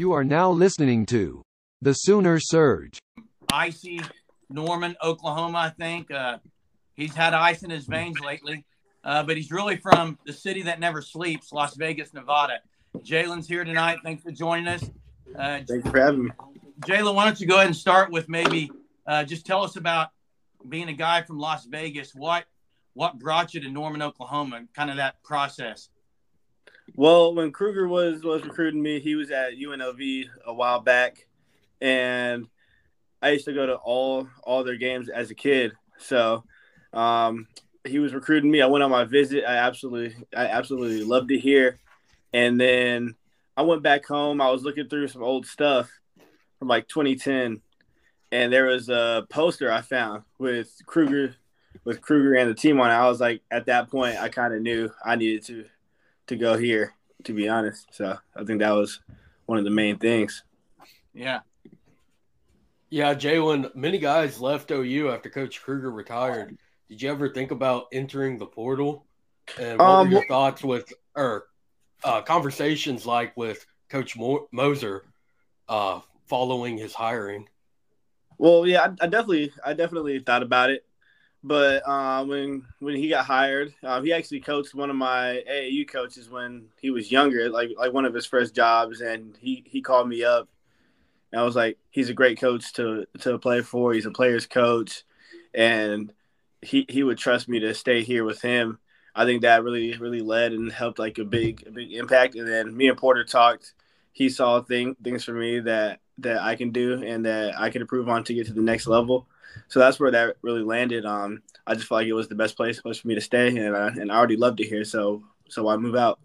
You are now listening to the Sooner Surge. Icy Norman, Oklahoma, I think. Uh, he's had ice in his veins lately, uh, but he's really from the city that never sleeps, Las Vegas, Nevada. Jalen's here tonight. Thanks for joining us. Uh, Thank you for having me. Jalen, why don't you go ahead and start with maybe uh, just tell us about being a guy from Las Vegas. What what brought you to Norman, Oklahoma? Kind of that process. Well, when Kruger was was recruiting me, he was at UNLV a while back, and I used to go to all all their games as a kid. So um, he was recruiting me. I went on my visit. I absolutely I absolutely loved it here. And then I went back home. I was looking through some old stuff from like 2010, and there was a poster I found with Kruger with Kruger and the team on it. I was like, at that point, I kind of knew I needed to to go here. To be honest, so I think that was one of the main things. Yeah. Yeah, Jalen, many guys left OU after Coach Kruger retired. Did you ever think about entering the portal? And what um, were your thoughts with or uh, conversations like with Coach Mo- Moser uh, following his hiring? Well, yeah, I, I, definitely, I definitely thought about it, but uh, when when he got hired, uh, he actually coached one of my AAU coaches when he was younger, like like one of his first jobs, and he he called me up, and I was like, he's a great coach to to play for. He's a player's coach, and he he would trust me to stay here with him I think that really really led and helped like a big a big impact. And then me and Porter talked. He saw thing, things for me that that I can do and that I can improve on to get to the next level. So that's where that really landed. Um, I just felt like it was the best place, for me to stay, and I, and I already loved it here. So so I move out.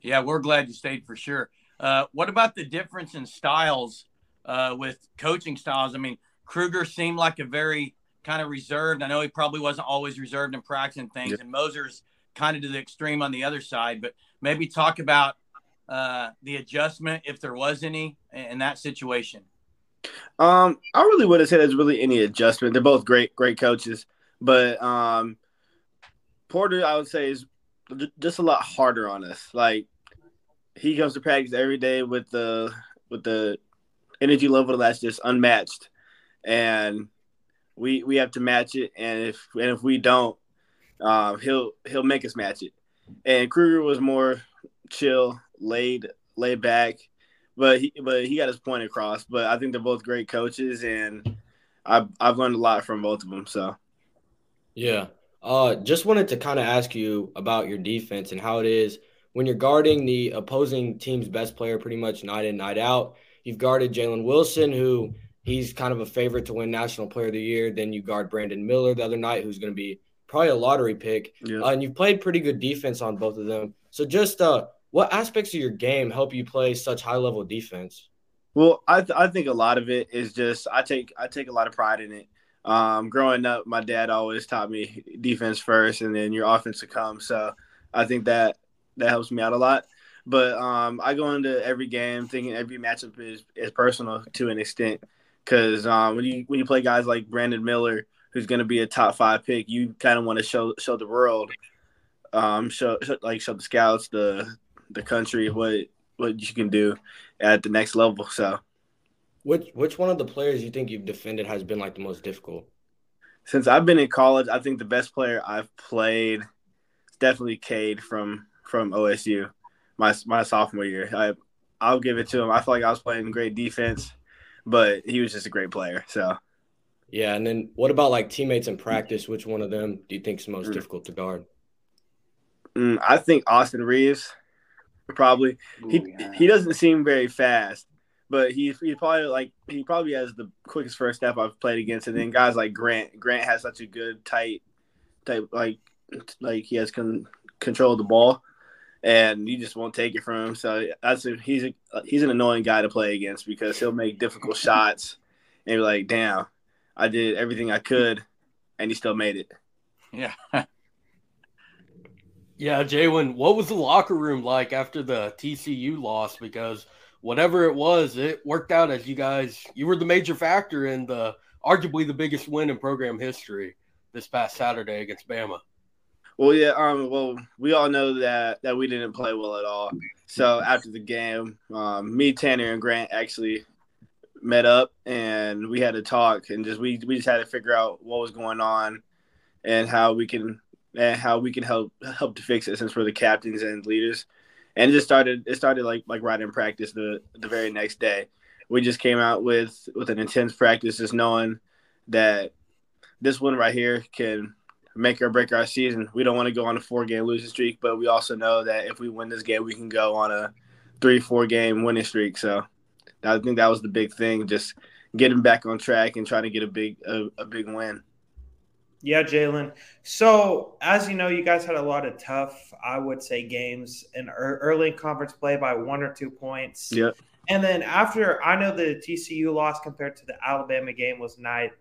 Yeah, we're glad you stayed for sure. Uh, what about the difference in styles uh, with coaching styles? I mean, Kruger seemed like a very kind of reserved. I know he probably wasn't always reserved in practice and things, and Moser's kind of to the extreme on the other side. But maybe talk about uh, the adjustment, if there was any, in that situation. Um, I really wouldn't say there's really any adjustment. They're both great, great coaches, but um, Porter, I would say, is just a lot harder on us. Like he comes to practice every day with the with the energy level that's just unmatched, and we we have to match it, and if and if we don't, um, he'll he'll make us match it. And Kruger was more chill, laid laid back, but he but he got his point across. But I think they're both great coaches, and I've I've learned a lot from both of them. So, yeah. Uh, just wanted to kind of ask you about your defense and how it is when you're guarding the opposing team's best player pretty much night in, night out. You've guarded Jalen Wilson, who He's kind of a favorite to win National Player of the Year. Then you guard Brandon Miller the other night, who's going to be probably a lottery pick. Yeah. Uh, and you've played pretty good defense on both of them. So just uh, what aspects of your game help you play such high level defense? Well, I, th- I think a lot of it is just I take I take a lot of pride in it. Um, growing up, my dad always taught me defense first, and then your offense to come. So I think that that helps me out a lot. But um, I go into every game thinking every matchup is, is personal to an extent because um, when you when you play guys like Brandon Miller, who's going to be a top five pick, you kind of want to show show the world, um, show, show, like show the scouts, the the country what what you can do at the next level. So, which which one of the players you think you've defended has been like the most difficult? Since I've been in college, I think the best player I've played is definitely Cade from from OSU, my my sophomore year. I I'll give it to him. I feel like I was playing great defense but he was just a great player. So, yeah. And then what about like teammates in practice? Which one of them do you think is most mm. difficult to guard? Mm, I think Austin Reaves, probably. Ooh, he yeah. he doesn't seem very fast, but he he probably like he probably has the quickest first step I've played against. And then guys like Grant, Grant has such a good tight, tight like like he has con- control of the ball and you just won't take it from him. So that's a, he's a, he's an annoying guy to play against because he'll make difficult shots and be like, "Damn, I did everything I could, and he still made it." Yeah. yeah, Jalen, what was the locker room like after the TCU loss? Because whatever it was, it worked out as you guys. You were the major factor in the arguably the biggest win in program history this past Saturday against Bama. Well, yeah. Um. Well, we all know that that we didn't play well at all. So after the game, um, me, Tanner, and Grant actually met up and we had to talk and just we we just had to figure out what was going on and how we can and how we can help help to fix it since we're the captains and leaders. And it just started it started like like right in practice the the very next day. We just came out with with an intense practice, just knowing that this one right here can make or break our season. We don't want to go on a four game losing streak, but we also know that if we win this game, we can go on a three four game winning streak. So I think that was the big thing, just getting back on track and trying to get a big a, a big win. Yeah, Jalen. So, as you know, you guys had a lot of tough, I would say, games in early conference play by one or two points. Yep. And then after, I know the TCU loss compared to the Alabama game was night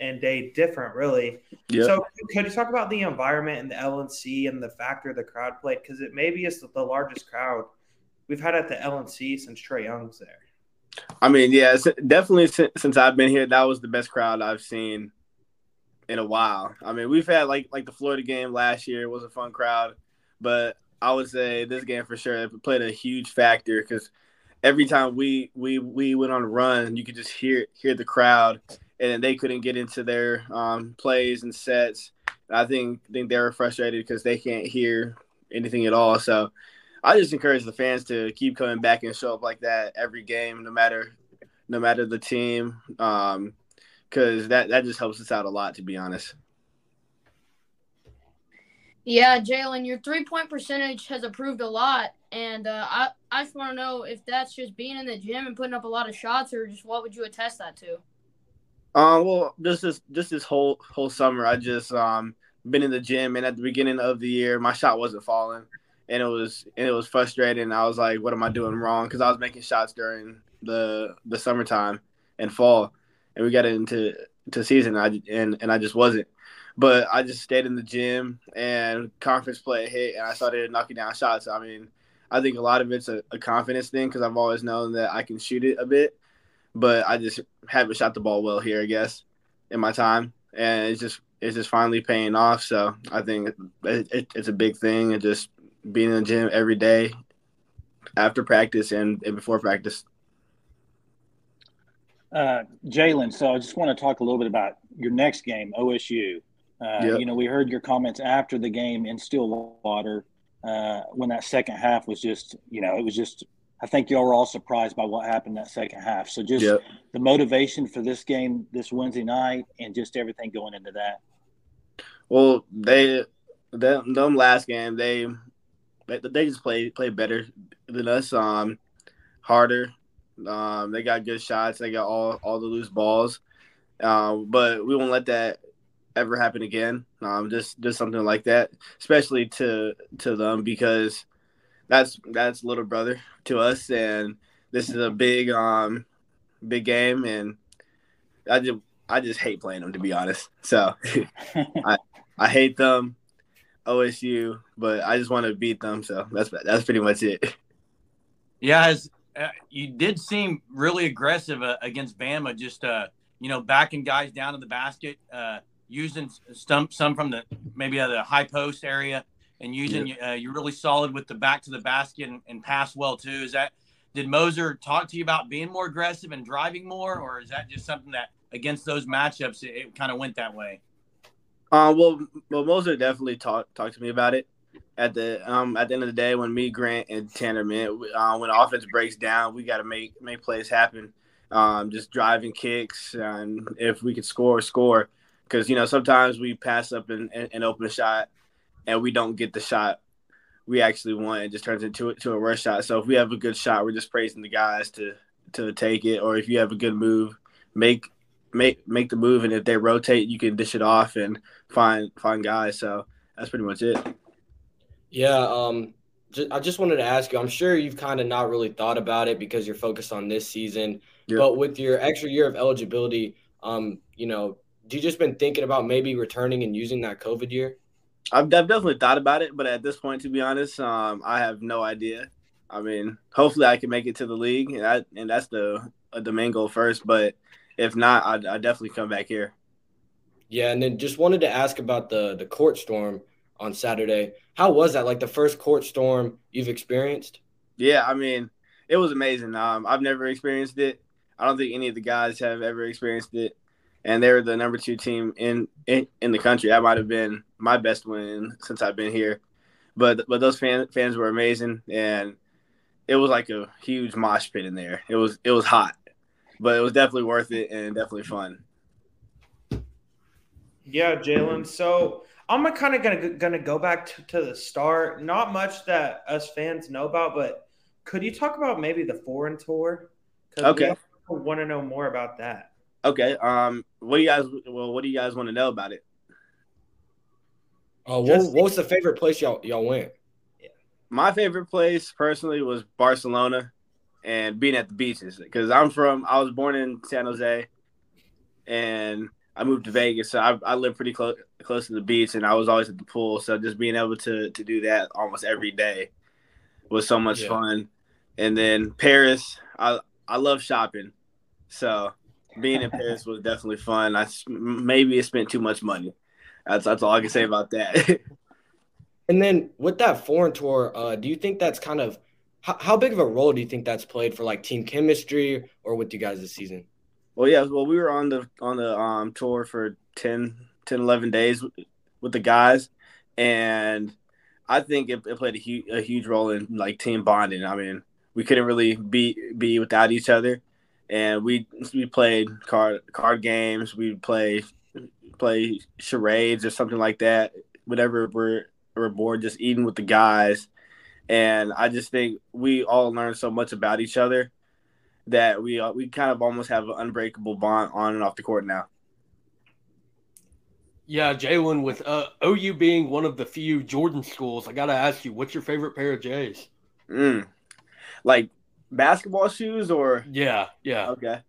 and day different, really. Yep. So, could you talk about the environment and the LNC and the factor of the crowd played? Because it maybe is the largest crowd we've had at the LNC since Trae Young's there. I mean, yeah, definitely since I've been here, that was the best crowd I've seen in a while. I mean, we've had like like the Florida game last year was a fun crowd, but I would say this game for sure played a huge factor because every time we we we went on a run, you could just hear hear the crowd, and they couldn't get into their um, plays and sets. I think think they were frustrated because they can't hear anything at all. So I just encourage the fans to keep coming back and show up like that every game, no matter no matter the team, because that that just helps us out a lot, to be honest. Yeah, Jalen, your three point percentage has improved a lot, and uh, I I just want to know if that's just being in the gym and putting up a lot of shots, or just what would you attest that to? Um, well, just this just this whole whole summer, I just um been in the gym, and at the beginning of the year, my shot wasn't falling and it was and it was frustrating. I was like, what am I doing wrong? Because I was making shots during the the summertime and fall, and we got into to season. I and and I just wasn't. But I just stayed in the gym and conference play hit, and I started knocking down shots. I mean, I think a lot of it's a, a confidence thing because I've always known that I can shoot it a bit, but I just haven't shot the ball well here, I guess, in my time, and it's just it's just finally paying off. So I think it, it, it's a big thing, and just being in the gym every day after practice and, and before practice. Uh, Jalen, so I just want to talk a little bit about your next game, OSU. Uh, yep. You know, we heard your comments after the game in Stillwater uh, when that second half was just, you know, it was just. I think y'all were all surprised by what happened that second half. So just yep. the motivation for this game this Wednesday night and just everything going into that. Well, they them, them last game they they just play play better than us. Um, harder. Um, they got good shots. They got all all the loose balls. Um, but we won't let that ever happen again. Um, just just something like that, especially to to them because that's that's little brother to us, and this is a big um big game, and I just I just hate playing them to be honest. So I I hate them. OSU, but I just want to beat them. So that's that's pretty much it. Yeah, as, you did seem really aggressive uh, against Bama. Just uh, you know, backing guys down to the basket, uh, using some some from the maybe the high post area, and using yeah. Uh, you're really solid with the back to the basket and, and pass well too. Is that did Moser talk to you about being more aggressive and driving more, or is that just something that against those matchups it, it kind of went that way? Uh, well, well, Moser definitely talked talked to me about it at the um at the end of the day when me, Grant, and Tanner met. Uh, when offense breaks down, we got to make make plays happen. Um, just driving kicks, and if we could score, score. Because you know sometimes we pass up and, and, open a shot, and we don't get the shot we actually want. It just turns into to a rush shot. So if we have a good shot, we're just praising the guys to to take it. Or if you have a good move, make make make the move, and if they rotate, you can dish it off and find find guys. So that's pretty much it. Yeah, um, I just wanted to ask you. I'm sure you've kind of not really thought about it because you're focused on this season. But with your extra year of eligibility, um, you know, do you just been thinking about maybe returning and using that COVID year? I've, I've definitely thought about it, but at this point, to be honest, um, I have no idea. I mean, hopefully, I can make it to the league, and, I, and that's the the main goal first. But if not, I'd definitely come back here. Yeah, and then just wanted to ask about the the court storm. On Saturday. How was that? Like the first court storm you've experienced? Yeah, I mean, it was amazing. Um, I've never experienced it. I don't think any of the guys have ever experienced it. And they were the number two team in, in, in the country. That might have been my best win since I've been here. But but those fan, fans were amazing, and it was like a huge mosh pit in there. It was it was hot, but it was definitely worth it and definitely fun. Yeah, Jalen. So I'm kind of gonna gonna go back to, to the start. Not much that us fans know about, but could you talk about maybe the foreign tour? Okay. Want to know more about that? Okay. Um. What do you guys? Well, what do you guys want to know about it? Oh, uh, what, what was the favorite place y'all y'all went? My favorite place personally was Barcelona, and being at the beaches because I'm from. I was born in San Jose, and I moved to Vegas, so I, I live pretty close close to the beach, and I was always at the pool. So just being able to to do that almost every day was so much yeah. fun. And then Paris, I I love shopping, so being in Paris was definitely fun. I maybe I spent too much money. That's that's all I can say about that. and then with that foreign tour, uh, do you think that's kind of how, how big of a role do you think that's played for like team chemistry or with you guys this season? Well, yeah, well we were on the on the um tour for 10, 10 11 days with, with the guys, and I think it, it played a huge a huge role in like team bonding. I mean, we couldn't really be be without each other, and we we played card card games. We play play charades or something like that. Whatever we're we're bored, just eating with the guys, and I just think we all learned so much about each other that we uh, we kind of almost have an unbreakable bond on and off the court now. Yeah, Jalen, with uh, OU being one of the few Jordan schools, I got to ask you, what's your favorite pair of J's? Mm. Like basketball shoes or? Yeah, yeah. Okay.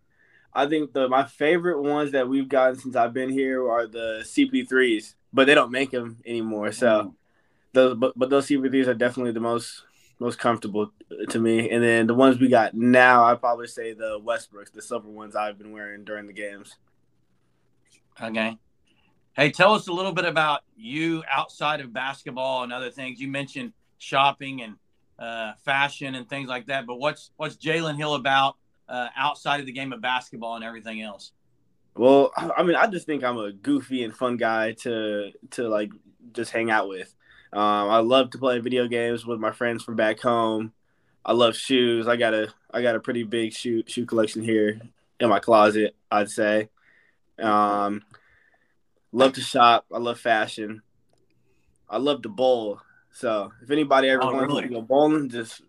I think the my favorite ones that we've gotten since I've been here are the CP3s, but they don't make them anymore. So, mm. those but, but those CP3s are definitely the most most comfortable to me. And then the ones we got now, I'd probably say the Westbrooks, the silver ones I've been wearing during the games. Okay. Hey, tell us a little bit about you outside of basketball and other things. You mentioned shopping and uh, fashion and things like that, but what's what's Jalen Hill about uh, outside of the game of basketball and everything else? Well, I mean, I just think I'm a goofy and fun guy to to like just hang out with. Um, I love to play video games with my friends from back home. I love shoes. I got a I got a pretty big shoe shoe collection here in my closet. I'd say. Um, love to shop. I love fashion. I love to bowl. So if anybody ever oh, wants really? to go bowling, just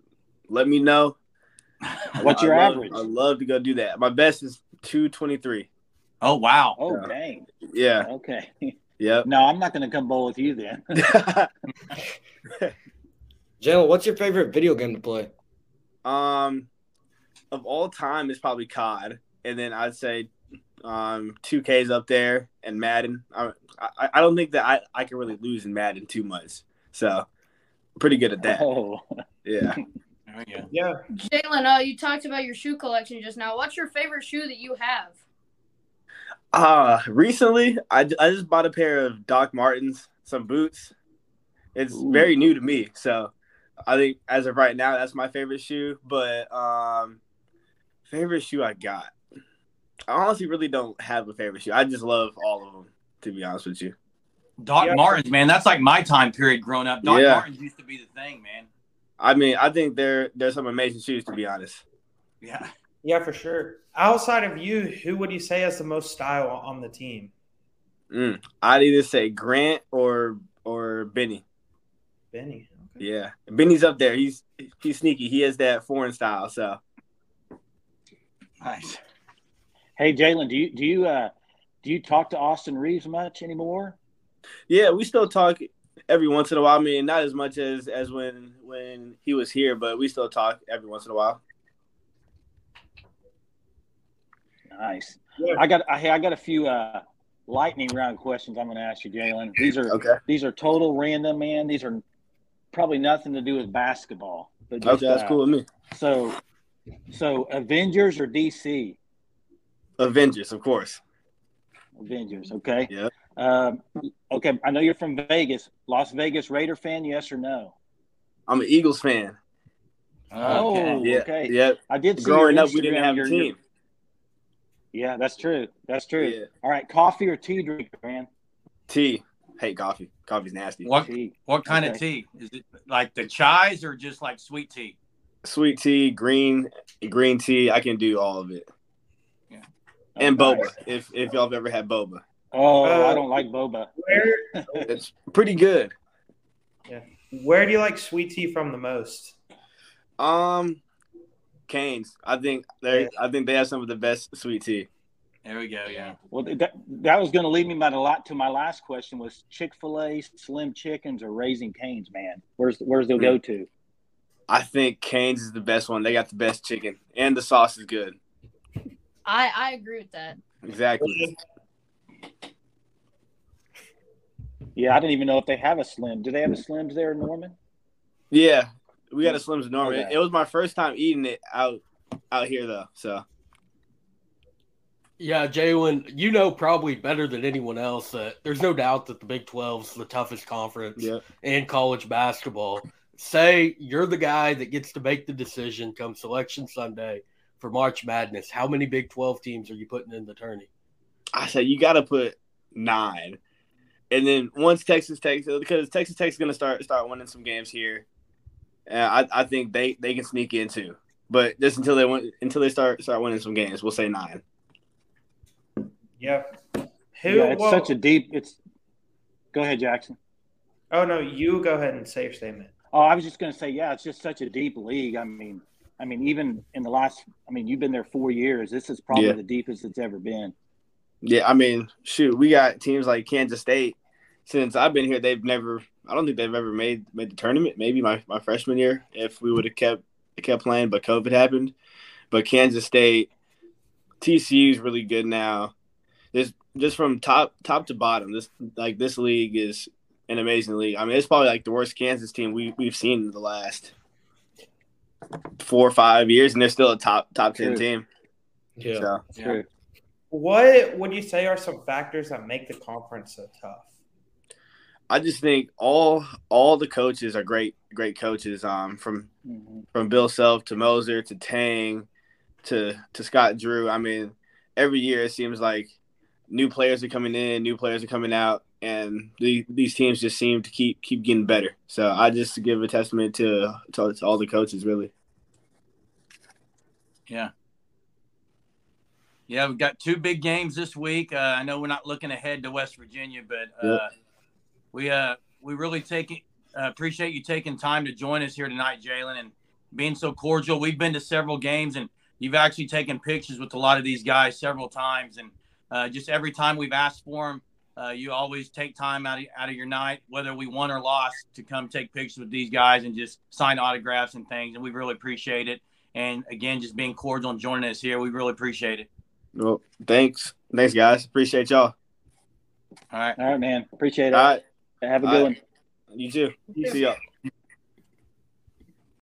let me know. What's your I average? I love to go do that. My best is two twenty three. Oh wow! Oh dang! Yeah. Okay. Yep. No, I'm not going to come bowl with you then. Jalen, what's your favorite video game to play? Um, of all time, it's probably COD, and then I'd say um 2K's up there and Madden. I, I, I don't think that I, I can really lose in Madden too much, so pretty good at that. Oh. Yeah. yeah. Yeah. Jalen, uh, you talked about your shoe collection just now. What's your favorite shoe that you have? Uh, recently, I, I just bought a pair of Doc Martens, some boots. It's Ooh. very new to me, so I think as of right now, that's my favorite shoe. But um, favorite shoe I got, I honestly really don't have a favorite shoe. I just love all of them, to be honest with you. Doc yeah. Martens, man, that's like my time period growing up. Doc yeah. Martens used to be the thing, man. I mean, I think they're they're some amazing shoes, to be honest. Yeah. Yeah, for sure. Outside of you, who would you say has the most style on the team? Mm, I'd either say Grant or or Benny. Benny. Okay. Yeah, Benny's up there. He's he's sneaky. He has that foreign style. So nice. Hey, Jalen, do you do you uh do you talk to Austin Reaves much anymore? Yeah, we still talk every once in a while. I mean, not as much as as when when he was here, but we still talk every once in a while. Nice. Yeah. I got I, I got a few uh, lightning round questions I'm going to ask you, Jalen. These are okay. These are total random, man. These are probably nothing to do with basketball. Just, okay, that's uh, cool with me. So, so Avengers or DC? Avengers, of course. Avengers. Okay. Yeah. Um, okay, I know you're from Vegas. Las Vegas Raider fan, yes or no? I'm an Eagles fan. Oh, okay. Yeah, okay. Yeah. I did see growing up. We didn't have a team. Yeah, that's true. That's true. Yeah. All right, coffee or tea drinker, man? Tea. Hate coffee. Coffee's nasty. What tea. what kind okay. of tea? Is it like the chais or just like sweet tea? Sweet tea, green green tea. I can do all of it. Yeah. And oh, boba. Nice. If if y'all have ever had boba. Oh, uh, I don't like boba. Where it's pretty good. Yeah. Where do you like sweet tea from the most? Um, Canes. I think they. I think they have some of the best sweet tea. There we go. Yeah. Well, that, that was going to lead me by a lot to my last question was Chick Fil A, Slim Chickens, or Raising Canes. Man, where's where's the hmm. go to? I think Canes is the best one. They got the best chicken, and the sauce is good. I I agree with that. Exactly. Yeah, I didn't even know if they have a Slim. Do they have a Slims there, Norman? Yeah, we got a Slims Norman. Okay. It was my first time eating it out out here though, so. Yeah, Jalen, you know probably better than anyone else that there's no doubt that the Big 12 is the toughest conference yep. in college basketball. Say you're the guy that gets to make the decision come selection Sunday for March Madness. How many Big 12 teams are you putting in the tourney? I said you got to put nine. And then once Texas takes because Texas Tech is going to start start winning some games here, and I, I think they, they can sneak in too. But just until they win, until they start start winning some games, we'll say nine. Yep. Who? Yeah, it's well, such a deep. It's. Go ahead, Jaxon. Oh no, you go ahead and say your statement. Oh, I was just going to say, yeah, it's just such a deep league. I mean, I mean, even in the last, I mean, you've been there four years. This is probably yeah. the deepest it's ever been. Yeah, I mean, shoot, we got teams like Kansas State. Since I've been here, they've never. I don't think they've ever made made the tournament. Maybe my, my freshman year, if we would have kept kept playing, but COVID happened. But Kansas State, TCU is really good now. This just from top top to bottom. This like this league is an amazing league. I mean, it's probably like the worst Kansas team we we've seen in the last four or five years, and they're still a top top ten team. Yeah, so, yeah. What would you say are some factors that make the conference so tough? I just think all all the coaches are great great coaches. Um, from mm-hmm. from Bill Self to Moser to Tang to to Scott Drew. I mean, every year it seems like new players are coming in, new players are coming out, and the, these teams just seem to keep keep getting better. So I just give a testament to, to, to all the coaches, really. Yeah. Yeah, we've got two big games this week. Uh, I know we're not looking ahead to West Virginia, but uh, yep. We uh, we really take uh, appreciate you taking time to join us here tonight, Jalen, and being so cordial. We've been to several games, and you've actually taken pictures with a lot of these guys several times, and uh, just every time we've asked for them, uh, you always take time out of, out of your night, whether we won or lost, to come take pictures with these guys and just sign autographs and things. And we really appreciate it. And again, just being cordial and joining us here, we really appreciate it. Well, thanks. Thanks, guys. Appreciate y'all. All right. All right, man. Appreciate it. All right. Have a good right. one. You too. See y'all.